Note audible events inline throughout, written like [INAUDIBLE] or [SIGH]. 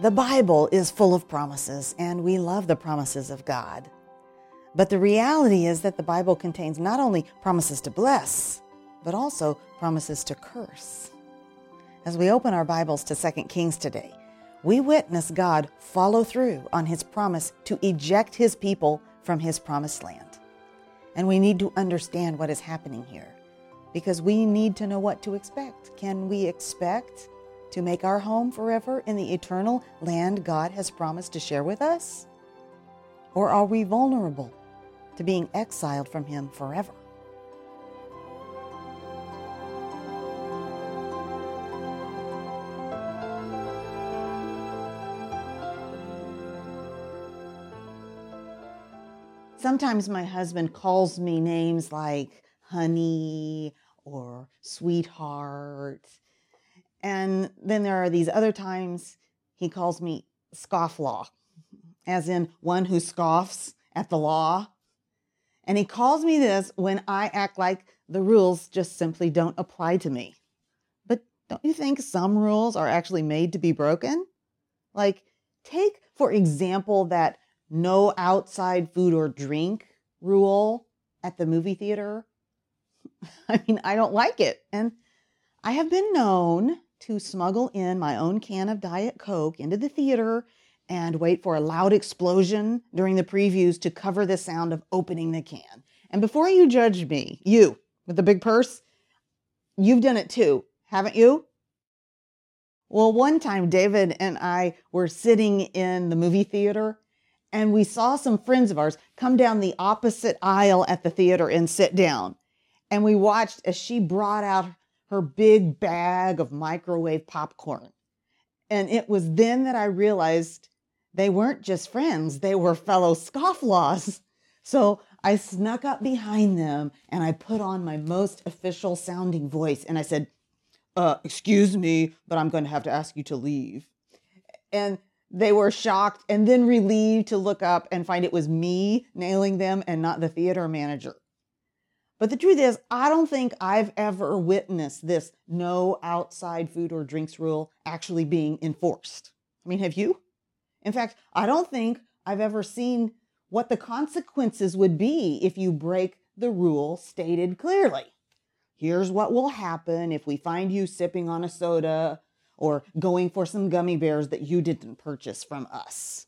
The Bible is full of promises, and we love the promises of God. But the reality is that the Bible contains not only promises to bless, but also promises to curse. As we open our Bibles to 2 Kings today, we witness God follow through on his promise to eject his people from his promised land. And we need to understand what is happening here because we need to know what to expect. Can we expect to make our home forever in the eternal land God has promised to share with us? Or are we vulnerable to being exiled from Him forever? Sometimes my husband calls me names like honey or sweetheart. And then there are these other times he calls me scofflaw, as in one who scoffs at the law. And he calls me this when I act like the rules just simply don't apply to me. But don't you think some rules are actually made to be broken? Like, take, for example, that no outside food or drink rule at the movie theater. [LAUGHS] I mean, I don't like it. And I have been known to smuggle in my own can of Diet Coke into the theater and wait for a loud explosion during the previews to cover the sound of opening the can. And before you judge me, you with the big purse, you've done it too, haven't you? Well, one time David and I were sitting in the movie theater and we saw some friends of ours come down the opposite aisle at the theater and sit down. And we watched as she brought out her big bag of microwave popcorn. And it was then that I realized they weren't just friends, they were fellow scofflaws. [LAUGHS] So I snuck up behind them and I put on my most official sounding voice and I said, uh, Excuse me, but I'm going to have to ask you to leave. And they were shocked and then relieved to look up and find it was me nailing them and not the theater manager. But the truth is, I don't think I've ever witnessed this no outside food or drinks rule actually being enforced. I mean, have you? In fact, I don't think I've ever seen what the consequences would be if you break the rule stated clearly. Here's what will happen if we find you sipping on a soda or going for some gummy bears that you didn't purchase from us.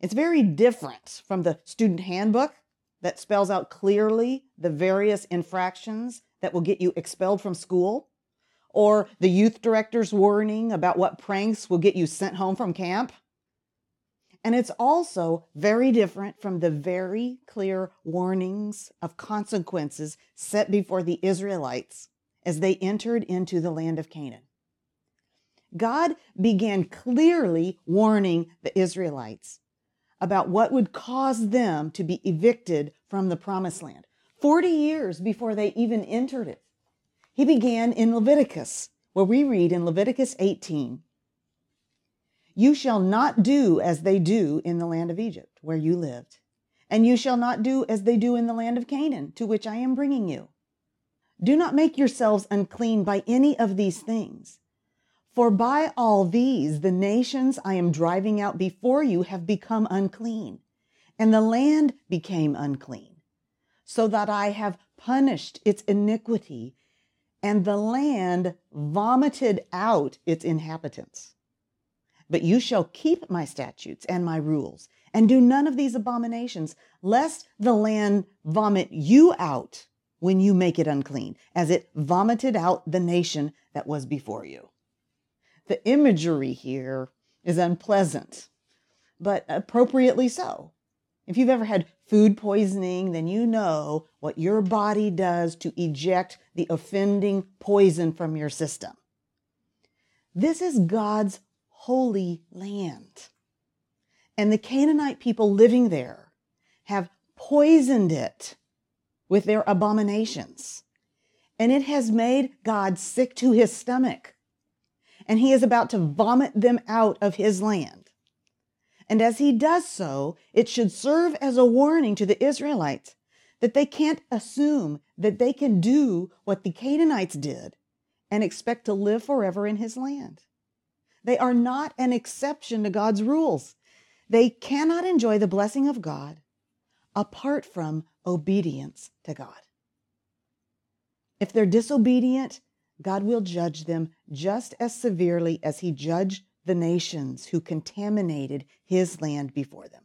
It's very different from the student handbook that spells out clearly the various infractions that will get you expelled from school, or the youth director's warning about what pranks will get you sent home from camp. And it's also very different from the very clear warnings of consequences set before the Israelites as they entered into the land of Canaan. God began clearly warning the Israelites about what would cause them to be evicted from the promised land 40 years before they even entered it. He began in Leviticus, where we read in Leviticus 18 You shall not do as they do in the land of Egypt, where you lived, and you shall not do as they do in the land of Canaan, to which I am bringing you. Do not make yourselves unclean by any of these things for by all these the nations I am driving out before you have become unclean, and the land became unclean, so that I have punished its iniquity, and the land vomited out its inhabitants. But you shall keep my statutes and my rules, and do none of these abominations, lest the land vomit you out when you make it unclean, as it vomited out the nation that was before you. The imagery here is unpleasant, but appropriately so. If you've ever had food poisoning, then you know what your body does to eject the offending poison from your system. This is God's holy land. And the Canaanite people living there have poisoned it with their abominations. And it has made God sick to his stomach and he is about to vomit them out of his land. And as he does so, it should serve as a warning to the Israelites that they can't assume that they can do what the Canaanites did and expect to live forever in his land. They are not an exception to God's rules. They cannot enjoy the blessing of God apart from obedience to God. If they're disobedient, God will judge them just as severely as he judged the nations who contaminated his land before them.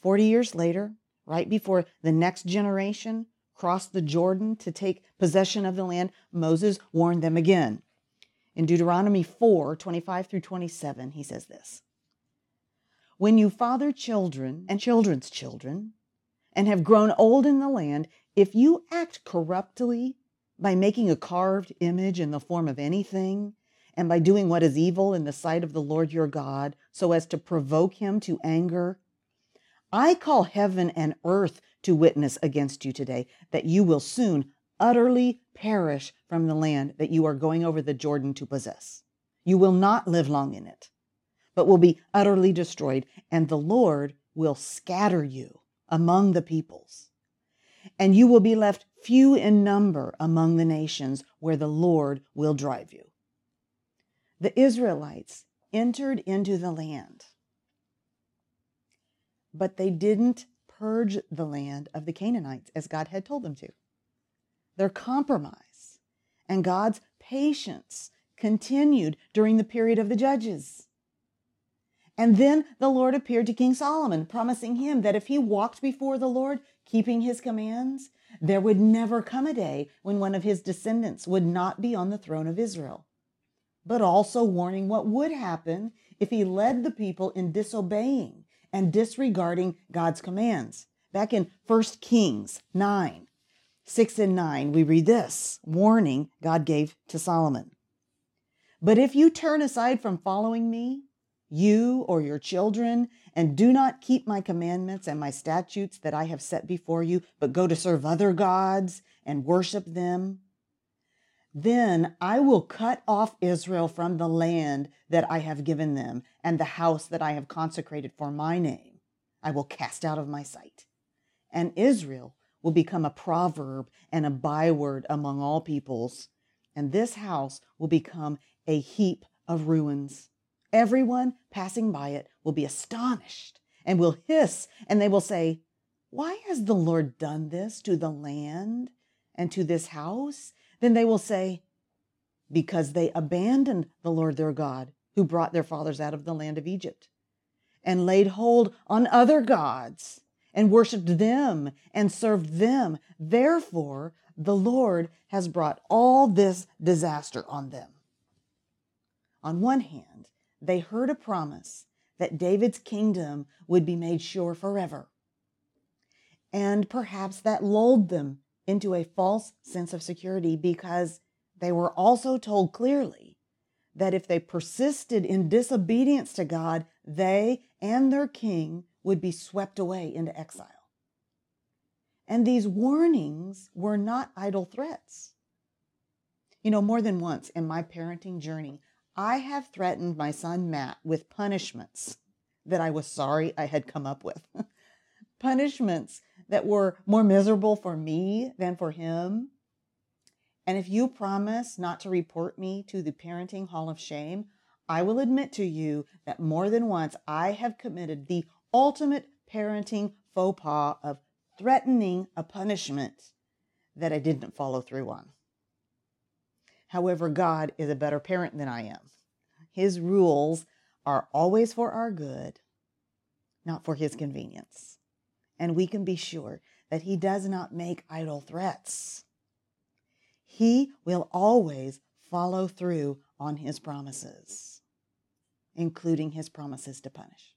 Forty years later, right before the next generation crossed the Jordan to take possession of the land, Moses warned them again. In Deuteronomy 4 25 through 27, he says this When you father children and children's children, and have grown old in the land, if you act corruptly by making a carved image in the form of anything, and by doing what is evil in the sight of the Lord your God, so as to provoke him to anger, I call heaven and earth to witness against you today that you will soon utterly perish from the land that you are going over the Jordan to possess. You will not live long in it, but will be utterly destroyed, and the Lord will scatter you among the peoples. And you will be left few in number among the nations where the Lord will drive you. The Israelites entered into the land, but they didn't purge the land of the Canaanites as God had told them to. Their compromise and God's patience continued during the period of the judges. And then the Lord appeared to King Solomon, promising him that if he walked before the Lord, keeping his commands, there would never come a day when one of his descendants would not be on the throne of Israel. But also warning what would happen if he led the people in disobeying and disregarding God's commands. Back in 1 Kings 9, 6 and 9, we read this warning God gave to Solomon. But if you turn aside from following me, you or your children, and do not keep my commandments and my statutes that I have set before you, but go to serve other gods and worship them, then I will cut off Israel from the land that I have given them and the house that I have consecrated for my name. I will cast out of my sight. And Israel will become a proverb and a byword among all peoples. And this house will become a heap of ruins. Everyone passing by it will be astonished and will hiss, and they will say, Why has the Lord done this to the land and to this house? Then they will say, Because they abandoned the Lord their God, who brought their fathers out of the land of Egypt, and laid hold on other gods, and worshiped them, and served them. Therefore, the Lord has brought all this disaster on them. On one hand, they heard a promise that David's kingdom would be made sure forever. And perhaps that lulled them into a false sense of security because they were also told clearly that if they persisted in disobedience to God, they and their king would be swept away into exile. And these warnings were not idle threats. You know, more than once in my parenting journey, I have threatened my son Matt with punishments that I was sorry I had come up with. [LAUGHS] punishments that were more miserable for me than for him. And if you promise not to report me to the Parenting Hall of Shame, I will admit to you that more than once I have committed the ultimate parenting faux pas of threatening a punishment that I didn't follow through on. However, God is a better parent than I am. His rules are always for our good, not for his convenience. And we can be sure that he does not make idle threats. He will always follow through on his promises, including his promises to punish.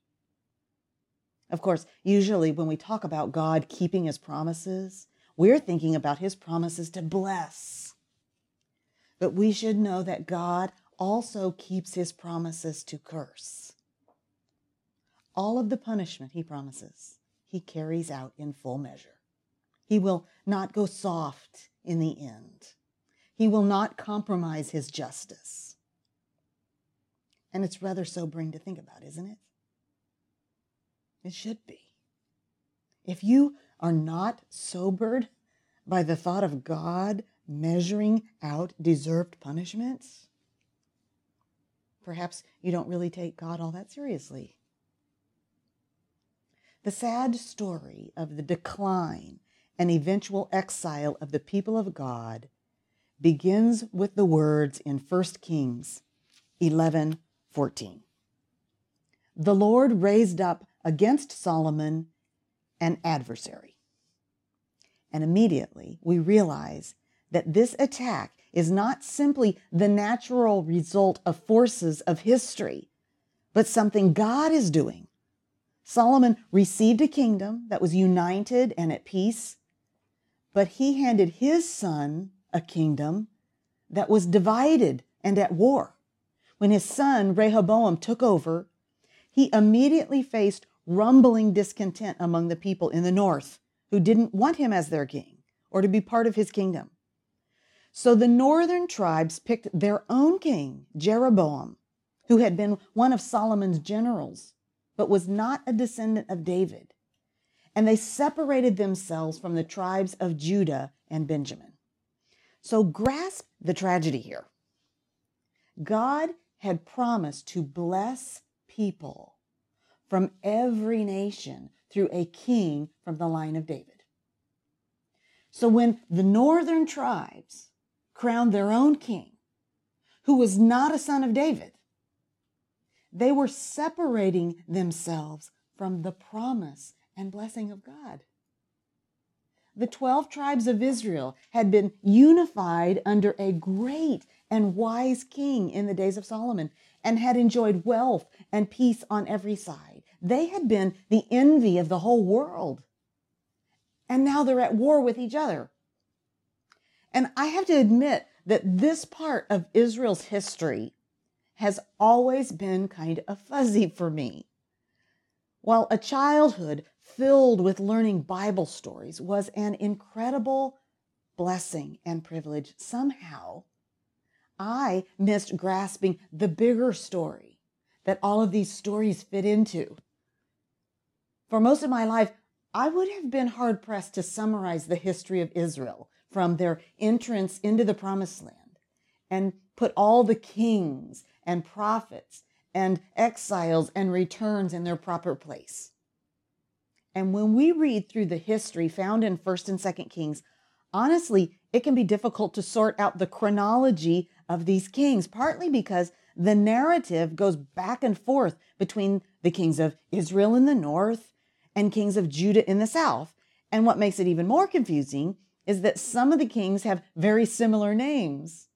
Of course, usually when we talk about God keeping his promises, we're thinking about his promises to bless but we should know that God also keeps his promises to curse. All of the punishment he promises, he carries out in full measure. He will not go soft in the end. He will not compromise his justice. And it's rather sobering to think about, isn't it? It should be. If you are not sobered by the thought of God measuring out deserved punishments, perhaps you don't really take God all that seriously. The sad story of the decline and eventual exile of the people of God begins with the words in 1 Kings 11 14. The Lord raised up against Solomon an adversary. And immediately we realize that this attack is not simply the natural result of forces of history, but something God is doing. Solomon received a kingdom that was united and at peace, but he handed his son a kingdom that was divided and at war. When his son Rehoboam took over, he immediately faced rumbling discontent among the people in the north who didn't want him as their king or to be part of his kingdom. So the northern tribes picked their own king, Jeroboam, who had been one of Solomon's generals, but was not a descendant of David. And they separated themselves from the tribes of Judah and Benjamin. So grasp the tragedy here. God had promised to bless people from every nation through a king from the line of David. So when the northern tribes crowned their own king, who was not a son of David, they were separating themselves from the promise and blessing of God. The 12 tribes of Israel had been unified under a great and wise king in the days of Solomon and had enjoyed wealth and peace on every side. They had been the envy of the whole world. And now they're at war with each other. And I have to admit that this part of Israel's history has always been kind of fuzzy for me. While a childhood filled with learning Bible stories was an incredible blessing and privilege, somehow I missed grasping the bigger story that all of these stories fit into. For most of my life, I would have been hard pressed to summarize the history of Israel from their entrance into the promised land and put all the kings and prophets and exiles and returns in their proper place. And when we read through the history found in 1st and 2nd Kings, honestly, it can be difficult to sort out the chronology of these kings, partly because the narrative goes back and forth between the kings of Israel in the north and kings of Judah in the south. And what makes it even more confusing is that some of the kings have very similar names,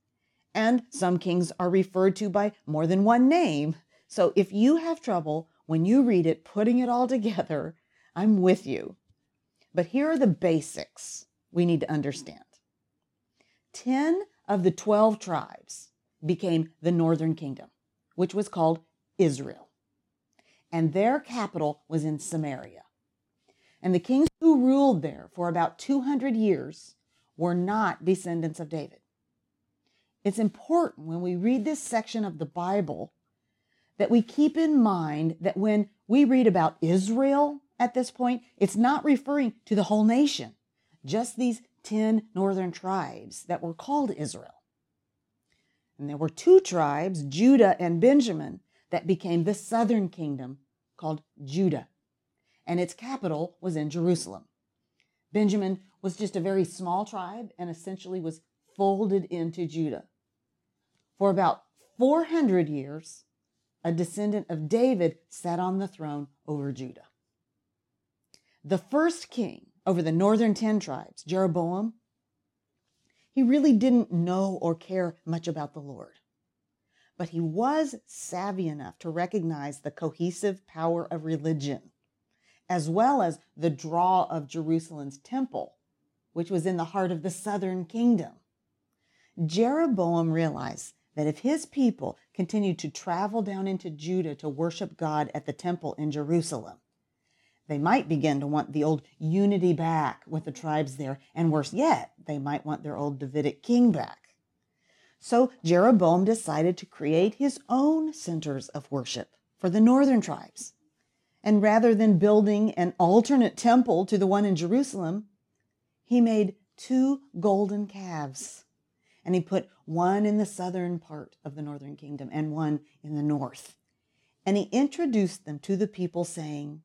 and some kings are referred to by more than one name. So if you have trouble when you read it, putting it all together, I'm with you. But here are the basics we need to understand 10 of the 12 tribes became the northern kingdom, which was called Israel. And their capital was in Samaria. And the kings who ruled there for about 200 years were not descendants of David. It's important when we read this section of the Bible that we keep in mind that when we read about Israel at this point, it's not referring to the whole nation, just these 10 northern tribes that were called Israel. And there were two tribes, Judah and Benjamin, that became the southern kingdom called Judah. And its capital was in Jerusalem. Benjamin was just a very small tribe and essentially was folded into Judah. For about 400 years, a descendant of David sat on the throne over Judah. The first king over the northern 10 tribes, Jeroboam, he really didn't know or care much about the Lord. But he was savvy enough to recognize the cohesive power of religion, as well as the draw of Jerusalem's temple, which was in the heart of the southern kingdom. Jeroboam realized that if his people continued to travel down into Judah to worship God at the temple in Jerusalem, they might begin to want the old unity back with the tribes there, and worse yet, they might want their old Davidic king back. So Jeroboam decided to create his own centers of worship for the northern tribes. And rather than building an alternate temple to the one in Jerusalem, he made two golden calves and he put one in the southern part of the northern kingdom and one in the north. And he introduced them to the people, saying,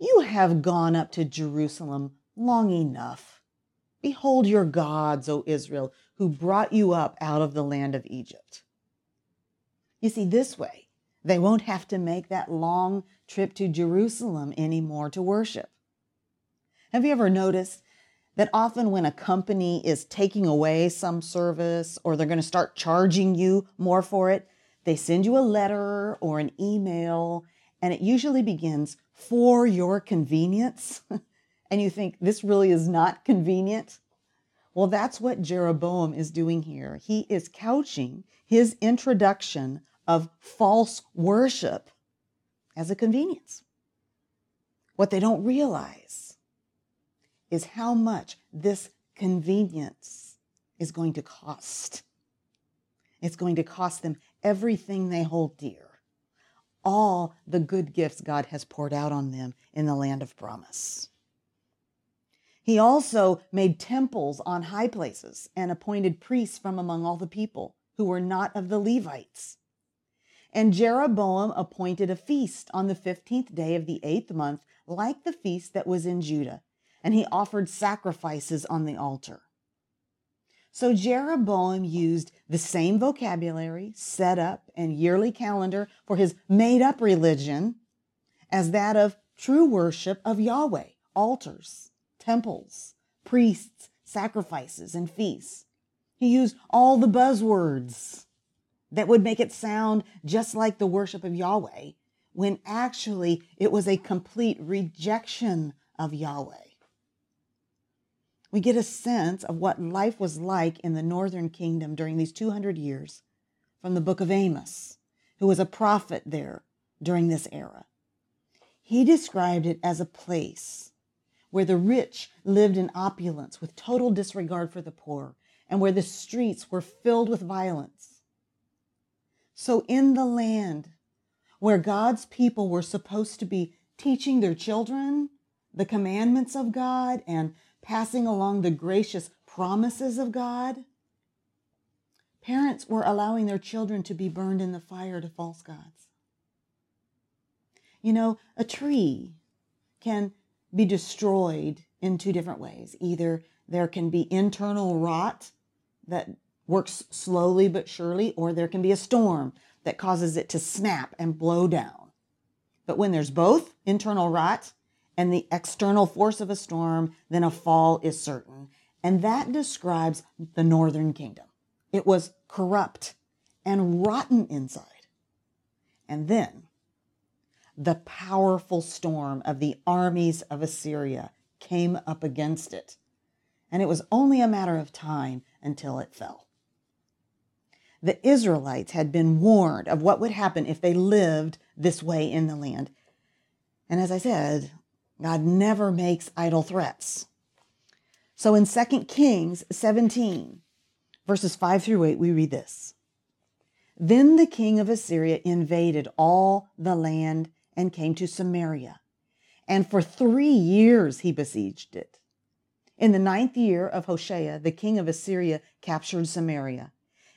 You have gone up to Jerusalem long enough. Behold your gods, O Israel, who brought you up out of the land of Egypt. You see, this way, they won't have to make that long trip to Jerusalem anymore to worship. Have you ever noticed that often when a company is taking away some service or they're going to start charging you more for it, they send you a letter or an email, and it usually begins for your convenience. [LAUGHS] and you think this really is not convenient. Well, that's what Jeroboam is doing here. He is couching his introduction of false worship as a convenience. What they don't realize is how much this convenience is going to cost. It's going to cost them everything they hold dear, all the good gifts God has poured out on them in the land of promise. He also made temples on high places and appointed priests from among all the people who were not of the Levites. And Jeroboam appointed a feast on the 15th day of the eighth month, like the feast that was in Judah, and he offered sacrifices on the altar. So Jeroboam used the same vocabulary, setup, and yearly calendar for his made up religion as that of true worship of Yahweh, altars, temples, priests, sacrifices, and feasts. He used all the buzzwords that would make it sound just like the worship of Yahweh, when actually it was a complete rejection of Yahweh we get a sense of what life was like in the northern kingdom during these 200 years from the book of Amos, who was a prophet there during this era. He described it as a place where the rich lived in opulence with total disregard for the poor, and where the streets were filled with violence. So, in the land where God's people were supposed to be teaching their children the commandments of God and passing along the gracious promises of God. Parents were allowing their children to be burned in the fire to false gods. You know, a tree can be destroyed in two different ways. Either there can be internal rot that works slowly but surely, or there can be a storm that causes it to snap and blow down. But when there's both internal rot and the external force of a storm, then a fall is certain. And that describes the northern kingdom. It was corrupt and rotten inside. And then the powerful storm of the armies of Assyria came up against it. And it was only a matter of time until it fell. The Israelites had been warned of what would happen if they lived this way in the land. And as I said, God never makes idle threats. So in 2 Kings 17, verses 5 through 8, we read this Then the king of Assyria invaded all the land and came to Samaria. And for three years he besieged it. In the ninth year of Hoshea, the king of Assyria captured Samaria,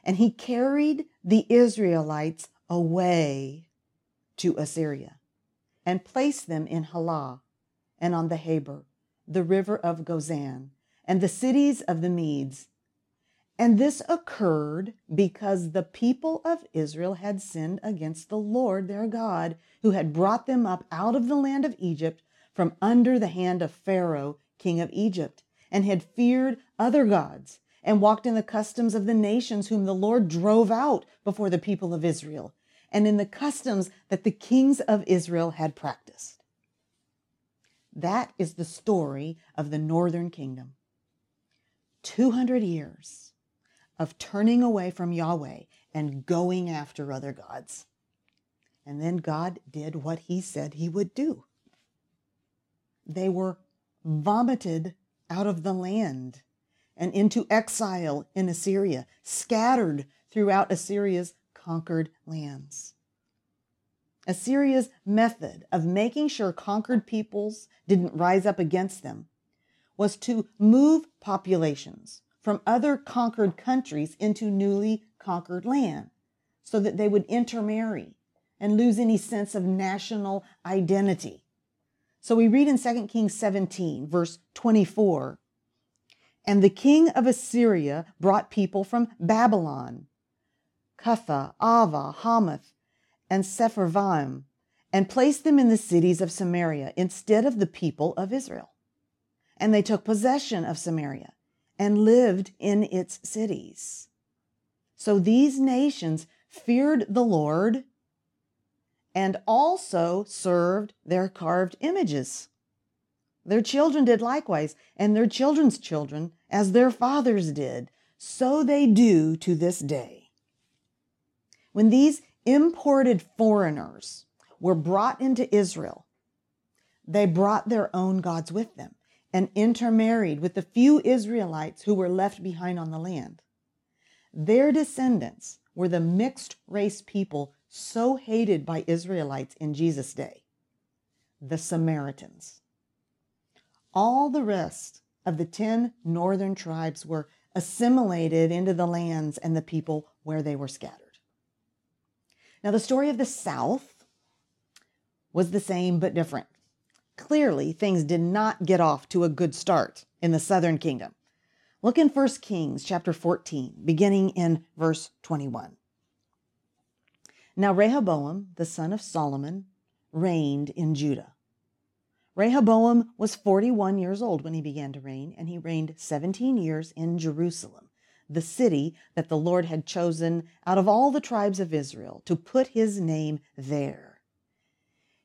and he carried the Israelites away to Assyria and placed them in Halah and on the Habor, the river of Gozan, and the cities of the Medes. And this occurred because the people of Israel had sinned against the Lord their God, who had brought them up out of the land of Egypt from under the hand of Pharaoh, king of Egypt, and had feared other gods, and walked in the customs of the nations whom the Lord drove out before the people of Israel, and in the customs that the kings of Israel had practiced. That is the story of the northern kingdom. 200 years of turning away from Yahweh and going after other gods. And then God did what he said he would do. They were vomited out of the land and into exile in Assyria, scattered throughout Assyria's conquered lands. Assyria's method of making sure conquered peoples didn't rise up against them was to move populations from other conquered countries into newly conquered land so that they would intermarry and lose any sense of national identity. So we read in 2 Kings 17, verse 24 And the king of Assyria brought people from Babylon, Cutha, Ava, Hamath, and Sepharvaim, and placed them in the cities of Samaria instead of the people of Israel. And they took possession of Samaria and lived in its cities. So these nations feared the Lord and also served their carved images. Their children did likewise, and their children's children, as their fathers did, so they do to this day. When these imported foreigners were brought into Israel, they brought their own gods with them and intermarried with the few Israelites who were left behind on the land. Their descendants were the mixed race people so hated by Israelites in Jesus' day the Samaritans. All the rest of the 10 northern tribes were assimilated into the lands and the people where they were scattered. Now, the story of the South was the same but different. Clearly, things did not get off to a good start in the southern kingdom. Look in 1 Kings chapter 14, beginning in verse 21. Now Rehoboam, the son of Solomon, reigned in Judah. Rehoboam was 41 years old when he began to reign, and he reigned 17 years in Jerusalem, the city that the Lord had chosen out of all the tribes of Israel to put his name there.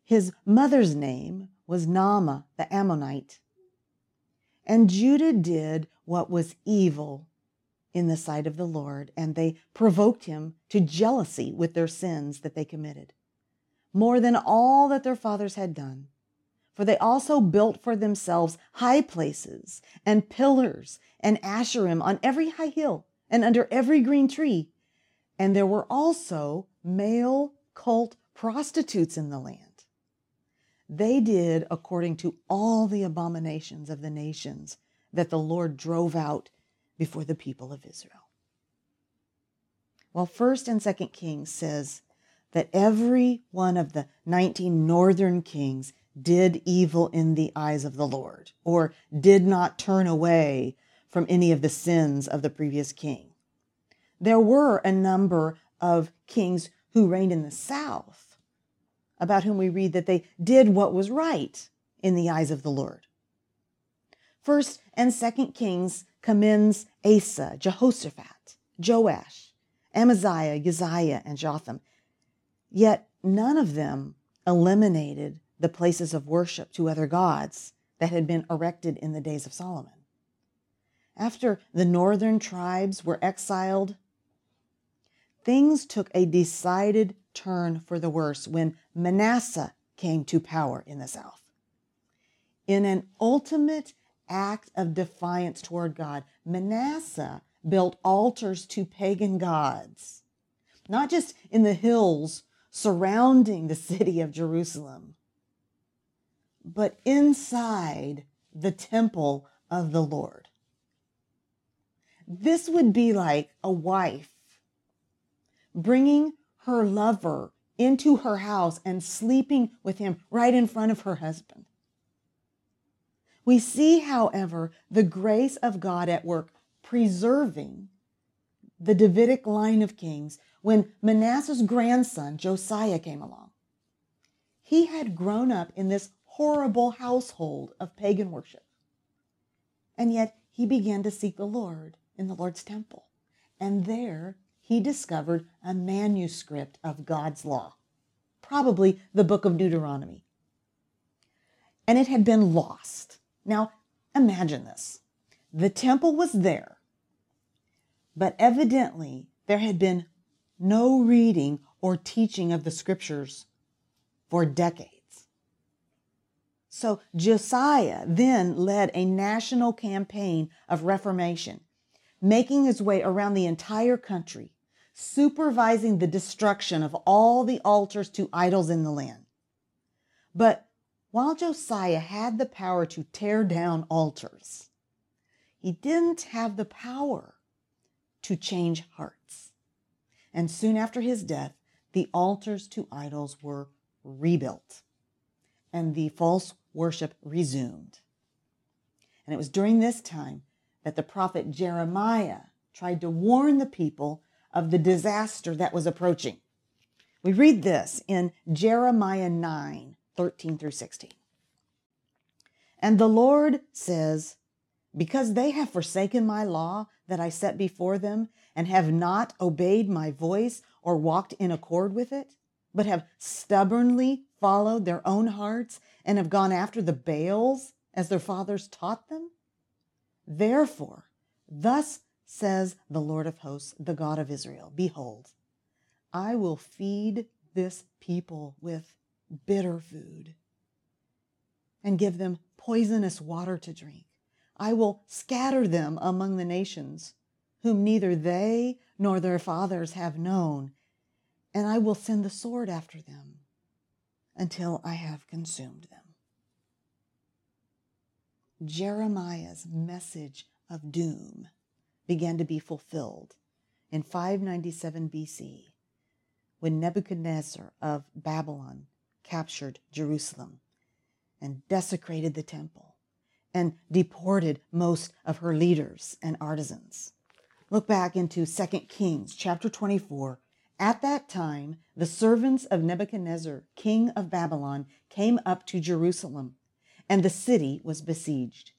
His mother's name was Naamah the Ammonite. And Judah did what was evil in the sight of the Lord, and they provoked him to jealousy with their sins that they committed, more than all that their fathers had done. For they also built for themselves high places and pillars and asherim on every high hill and under every green tree. And there were also male cult prostitutes in the land. They did according to all the abominations of the nations that the Lord drove out before the people of Israel. Well, 1st and 2nd Kings says that every one of the 19 northern kings did evil in the eyes of the Lord, or did not turn away from any of the sins of the previous king. There were a number of kings who reigned in the south, about whom we read that they did what was right in the eyes of the Lord. First and Second Kings commends Asa, Jehoshaphat, Joash, Amaziah, Uzziah, and Jotham. Yet none of them eliminated the places of worship to other gods that had been erected in the days of Solomon. After the northern tribes were exiled, things took a decided turn for the worse when Manasseh came to power in the south. In an ultimate act of defiance toward God, Manasseh built altars to pagan gods, not just in the hills surrounding the city of Jerusalem, but inside the temple of the Lord. This would be like a wife bringing her lover into her house and sleeping with him right in front of her husband. We see, however, the grace of God at work preserving the Davidic line of kings when Manasseh's grandson, Josiah, came along. He had grown up in this horrible household of pagan worship. And yet he began to seek the Lord in the Lord's temple. And there he discovered a manuscript of God's law, probably the book of Deuteronomy. And it had been lost. Now, imagine this the temple was there, but evidently there had been no reading or teaching of the scriptures for decades. So Josiah then led a national campaign of reformation, making his way around the entire country, supervising the destruction of all the altars to idols in the land. But while Josiah had the power to tear down altars, he didn't have the power to change hearts. And soon after his death, the altars to idols were rebuilt and the false worship resumed. And it was during this time that the prophet Jeremiah tried to warn the people of the disaster that was approaching. We read this in Jeremiah 9 13 through 16. And the Lord says, Because they have forsaken my law that I set before them, and have not obeyed my voice or walked in accord with it, but have stubbornly followed their own hearts and have gone after the Baals as their fathers taught them? Therefore, thus says the Lord of hosts, the God of Israel Behold, I will feed this people with bitter food and give them poisonous water to drink. I will scatter them among the nations, whom neither they nor their fathers have known, and I will send the sword after them until I have consumed them. Jeremiah's message of doom began to be fulfilled in 597 BC when Nebuchadnezzar of Babylon captured Jerusalem and desecrated the temple and deported most of her leaders and artisans. Look back into 2 Kings chapter 24. At that time, the servants of Nebuchadnezzar, king of Babylon, came up to Jerusalem, and the city was besieged.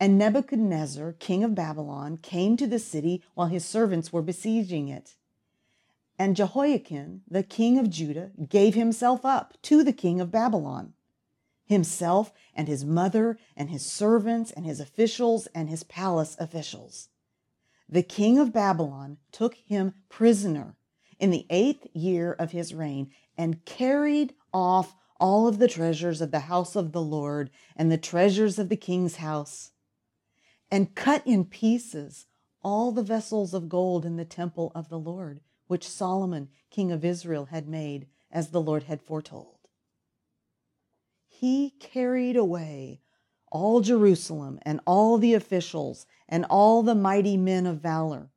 And Nebuchadnezzar, king of Babylon, came to the city while his servants were besieging it. And Jehoiachin, the king of Judah, gave himself up to the king of Babylon, himself and his mother and his servants and his officials and his palace officials. The king of Babylon took him prisoner in the eighth year of his reign and carried off all of the treasures of the house of the Lord and the treasures of the king's house, and cut in pieces all the vessels of gold in the temple of the Lord which Solomon, king of Israel, had made, as the Lord had foretold. He carried away all Jerusalem and all the officials and all the mighty men of valor,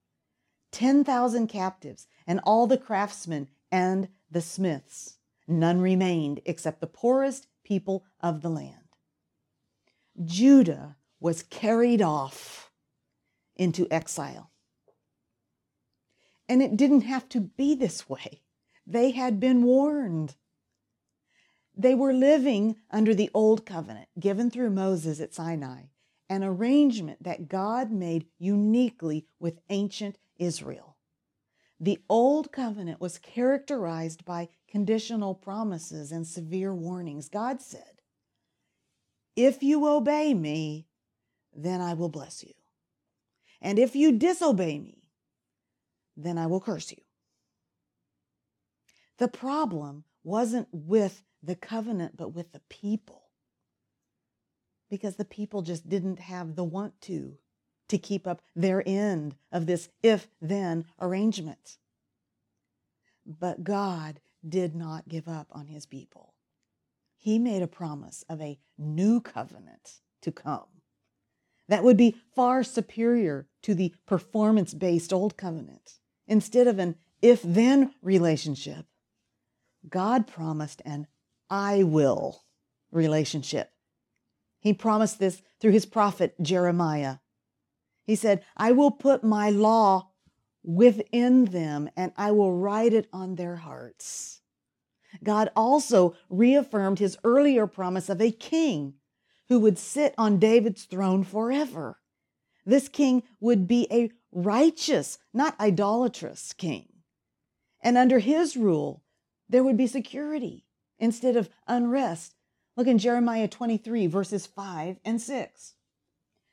10,000 captives and all the craftsmen and the smiths. None remained except the poorest people of the land. Judah was carried off into exile. And it didn't have to be this way. They had been warned. They were living under the old covenant given through Moses at Sinai, an arrangement that God made uniquely with ancient Israel. The old covenant was characterized by conditional promises and severe warnings. God said, If you obey me, then I will bless you. And if you disobey me, then I will curse you. The problem wasn't with the covenant, but with the people. Because the people just didn't have the want to to keep up their end of this if then arrangement. But God did not give up on his people. He made a promise of a new covenant to come that would be far superior to the performance based old covenant instead of an if then relationship, God promised an I will relationship. He promised this through his prophet Jeremiah. He said, I will put my law within them and I will write it on their hearts. God also reaffirmed his earlier promise of a king who would sit on David's throne forever. This king would be a righteous, not idolatrous king. And under his rule, there would be security instead of unrest. Look in Jeremiah 23, verses 5 and 6.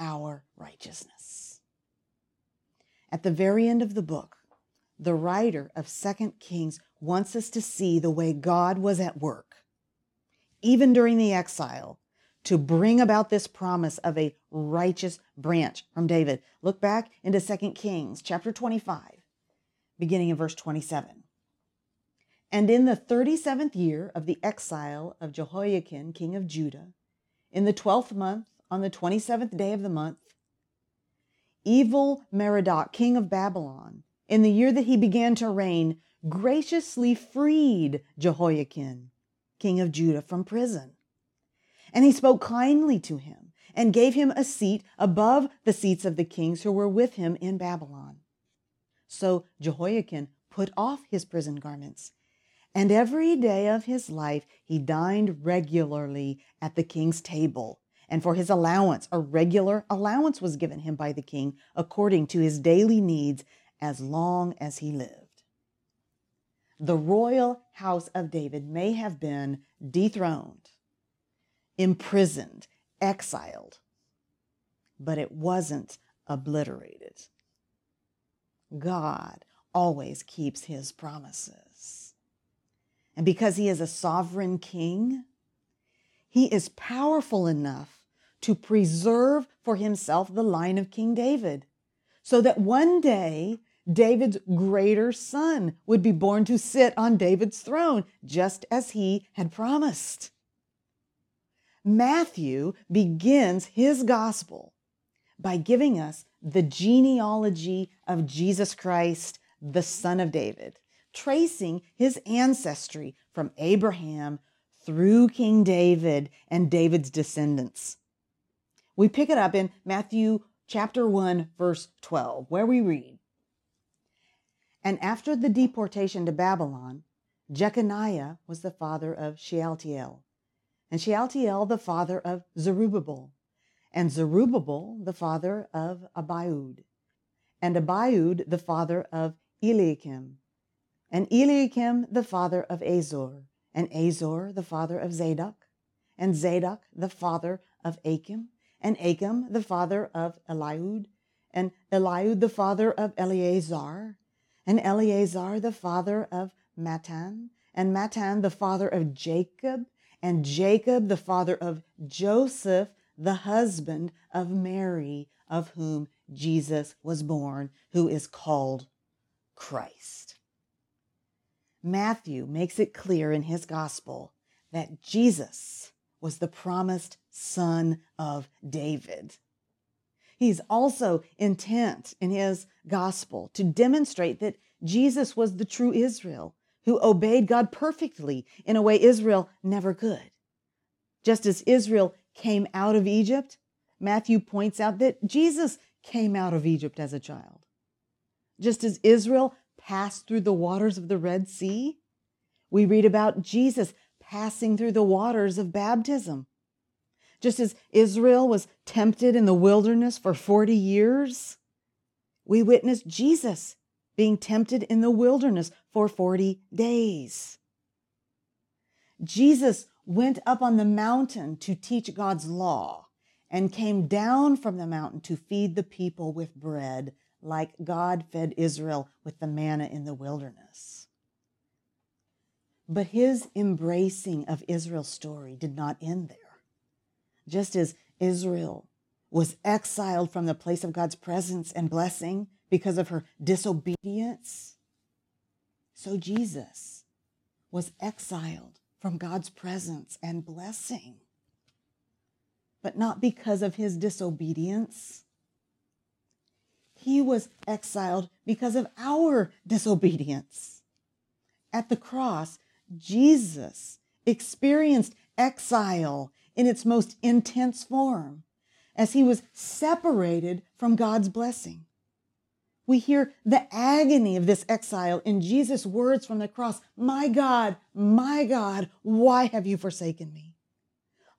our righteousness. At the very end of the book, the writer of Second Kings wants us to see the way God was at work, even during the exile, to bring about this promise of a righteous branch from David. Look back into Second Kings chapter 25, beginning in verse 27. And in the 37th year of the exile of Jehoiachin, king of Judah, in the 12th month, on the 27th day of the month, evil Merodach, king of Babylon, in the year that he began to reign, graciously freed Jehoiachin, king of Judah, from prison. And he spoke kindly to him and gave him a seat above the seats of the kings who were with him in Babylon. So Jehoiachin put off his prison garments, and every day of his life he dined regularly at the king's table and for his allowance, a regular allowance was given him by the king according to his daily needs as long as he lived. The royal house of David may have been dethroned, imprisoned, exiled, but it wasn't obliterated. God always keeps his promises. And because he is a sovereign king, he is powerful enough to preserve for himself the line of King David, so that one day David's greater son would be born to sit on David's throne, just as he had promised. Matthew begins his gospel by giving us the genealogy of Jesus Christ, the son of David, tracing his ancestry from Abraham through King David and David's descendants. We pick it up in Matthew chapter 1, verse 12, where we read And after the deportation to Babylon, Jeconiah was the father of Shealtiel, and Shealtiel the father of Zerubbabel, and Zerubbabel the father of Abiud, and Abiud the father of Eliakim, and Eliakim the father of Azor, and Azor the father of Zadok, and Zadok the father of Achim, and Achim the father of Eliud, and Eliud the father of Eleazar, and Eleazar the father of Matthan, and Matthan the father of Jacob, and Jacob the father of Joseph, the husband of Mary, of whom Jesus was born, who is called Christ. Matthew makes it clear in his gospel that Jesus was the promised son of David. He's also intent in his gospel to demonstrate that Jesus was the true Israel who obeyed God perfectly in a way Israel never could. Just as Israel came out of Egypt, Matthew points out that Jesus came out of Egypt as a child. Just as Israel passed through the waters of the Red Sea, we read about Jesus passing through the waters of baptism. Just as Israel was tempted in the wilderness for 40 years, we witness Jesus being tempted in the wilderness for 40 days. Jesus went up on the mountain to teach God's law and came down from the mountain to feed the people with bread, like God fed Israel with the manna in the wilderness. But his embracing of Israel's story did not end there. Just as Israel was exiled from the place of God's presence and blessing because of her disobedience, so Jesus was exiled from God's presence and blessing. But not because of his disobedience. He was exiled because of our disobedience. At the cross, Jesus experienced exile in its most intense form as he was separated from God's blessing. We hear the agony of this exile in Jesus' words from the cross My God, my God, why have you forsaken me?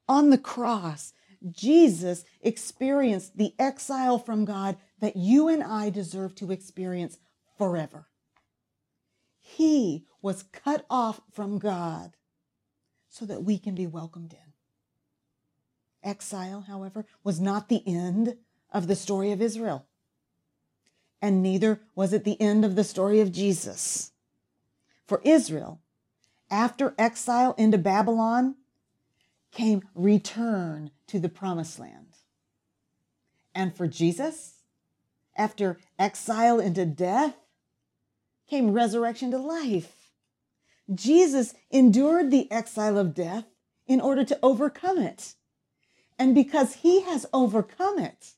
On the cross, Jesus experienced the exile from God that you and I deserve to experience forever. He was cut off from God so that we can be welcomed in. Exile, however, was not the end of the story of Israel. and neither was it the end of the story of Jesus. For Israel, after exile into Babylon, came return to the promised land. And for Jesus, after exile into death, came resurrection to life. Jesus endured the exile of death in order to overcome it. And because he has overcome it,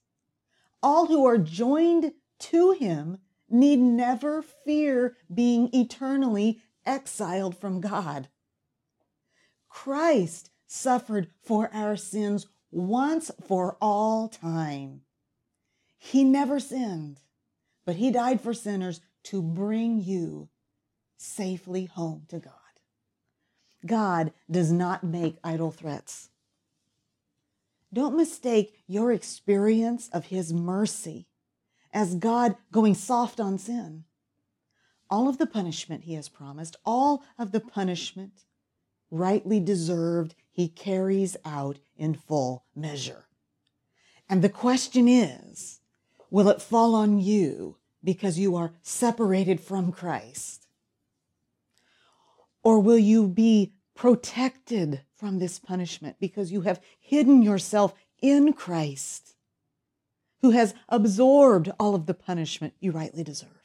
all who are joined to him need never fear being eternally exiled from God. Christ suffered for our sins once for all time. He never sinned, but he died for sinners to bring you safely home to God. God does not make idle threats. Don't mistake your experience of his mercy as God going soft on sin. All of the punishment he has promised, all of the punishment rightly deserved, he carries out in full measure. And the question is will it fall on you because you are separated from Christ? Or will you be protected from this punishment because you have hidden yourself in Christ, who has absorbed all of the punishment you rightly deserve?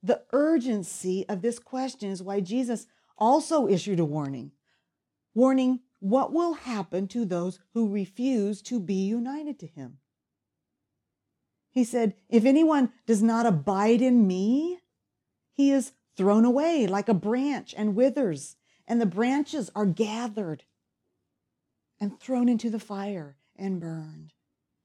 The urgency of this question is why Jesus also issued a warning, warning what will happen to those who refuse to be united to him. He said, If anyone does not abide in me, he is thrown away like a branch and withers, and the branches are gathered and thrown into the fire and burned.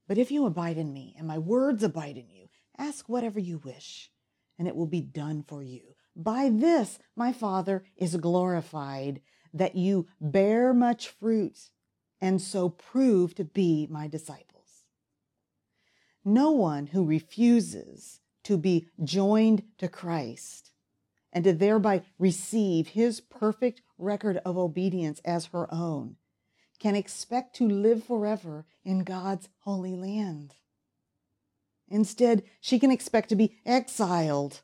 But if you abide in me, and my words abide in you, ask whatever you wish, and it will be done for you. By this my Father is glorified, that you bear much fruit, and so prove to be my disciples. No one who refuses to be joined to Christ and to thereby receive his perfect record of obedience as her own can expect to live forever in God's holy land. Instead, she can expect to be exiled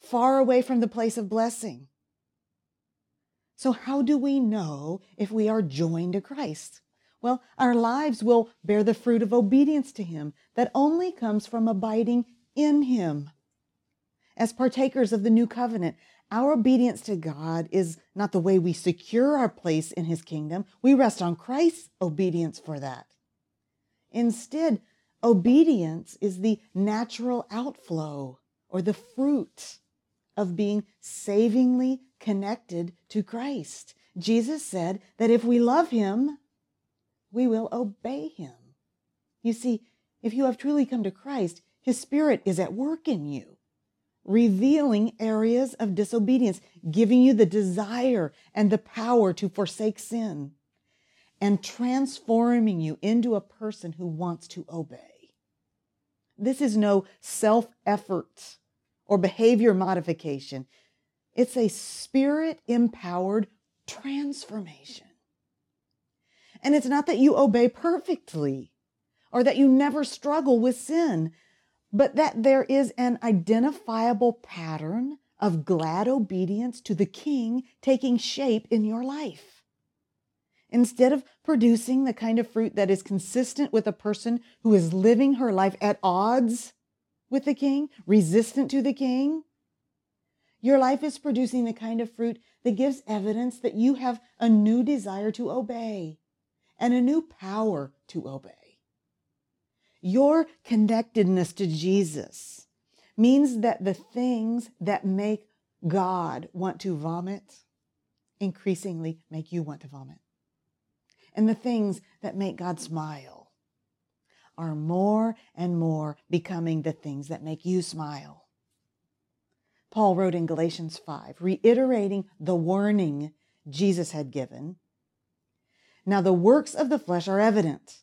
far away from the place of blessing. So, how do we know if we are joined to Christ? Well, our lives will bear the fruit of obedience to Him that only comes from abiding in Him. As partakers of the new covenant, our obedience to God is not the way we secure our place in His kingdom. We rest on Christ's obedience for that. Instead, obedience is the natural outflow or the fruit of being savingly connected to Christ. Jesus said that if we love Him, we will obey Him. You see, if you have truly come to Christ, His Spirit is at work in you, revealing areas of disobedience, giving you the desire and the power to forsake sin, and transforming you into a person who wants to obey. This is no self effort or behavior modification. It's a spirit empowered transformation. And it's not that you obey perfectly or that you never struggle with sin, but that there is an identifiable pattern of glad obedience to the King taking shape in your life. Instead of producing the kind of fruit that is consistent with a person who is living her life at odds with the king, resistant to the king. Your life is producing the kind of fruit that gives evidence that you have a new desire to obey and a new power to obey. Your connectedness to Jesus means that the things that make God want to vomit increasingly make you want to vomit. And the things that make God smile are more and more becoming the things that make you smile. Paul wrote in Galatians 5, reiterating the warning Jesus had given. Now, the works of the flesh are evident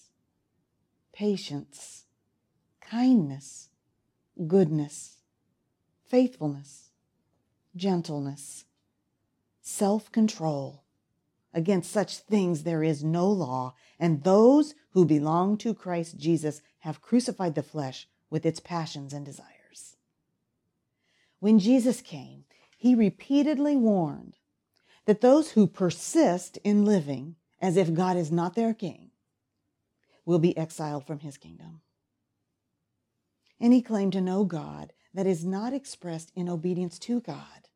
patience, kindness, goodness, faithfulness, gentleness, self control. Against such things there is no law, and those who belong to Christ Jesus have crucified the flesh with its passions and desires. When Jesus came, he repeatedly warned that those who persist in living as if God is not their king will be exiled from his kingdom. Any claim to know God that is not expressed in obedience to God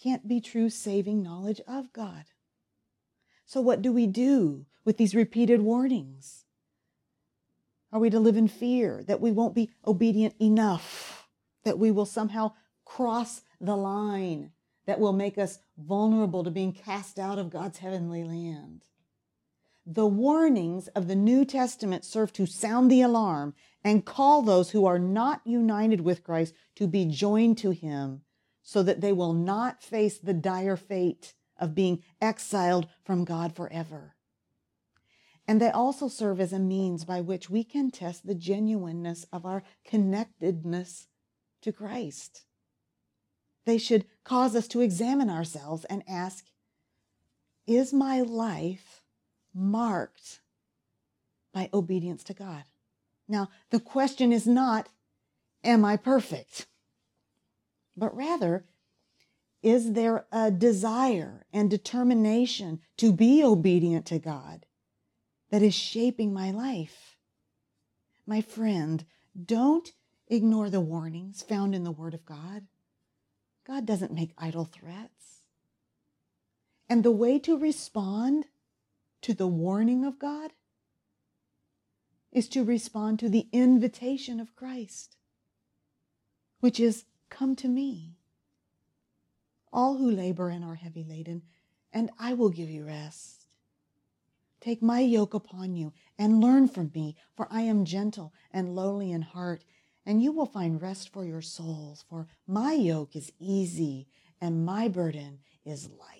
can't be true saving knowledge of God. So, what do we do with these repeated warnings? Are we to live in fear that we won't be obedient enough, that we will somehow cross the line that will make us vulnerable to being cast out of God's heavenly land? The warnings of the New Testament serve to sound the alarm and call those who are not united with Christ to be joined to him so that they will not face the dire fate of being exiled from God forever. And they also serve as a means by which we can test the genuineness of our connectedness to Christ. They should cause us to examine ourselves and ask Is my life marked by obedience to God? Now, the question is not, Am I perfect? But rather, is there a desire and determination to be obedient to God that is shaping my life? My friend, don't ignore the warnings found in the Word of God. God doesn't make idle threats. And the way to respond to the warning of God is to respond to the invitation of Christ, which is, Come to me all who labor and are heavy laden, and I will give you rest. Take my yoke upon you and learn from me, for I am gentle and lowly in heart, and you will find rest for your souls. For my yoke is easy and my burden is light.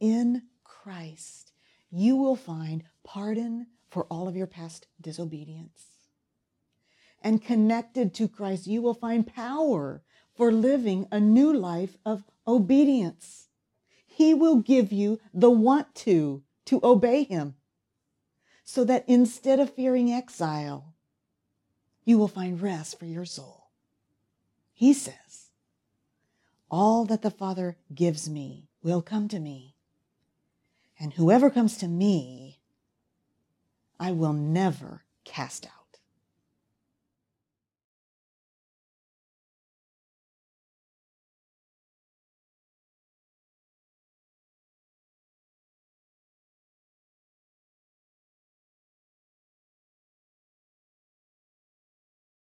In Christ, you will find pardon for all of your past disobedience. And connected to Christ, you will find power for living a new life of obedience. He will give you the want to, to obey Him, so that instead of fearing exile, you will find rest for your soul. He says, All that the Father gives me will come to me, and whoever comes to me, I will never cast out.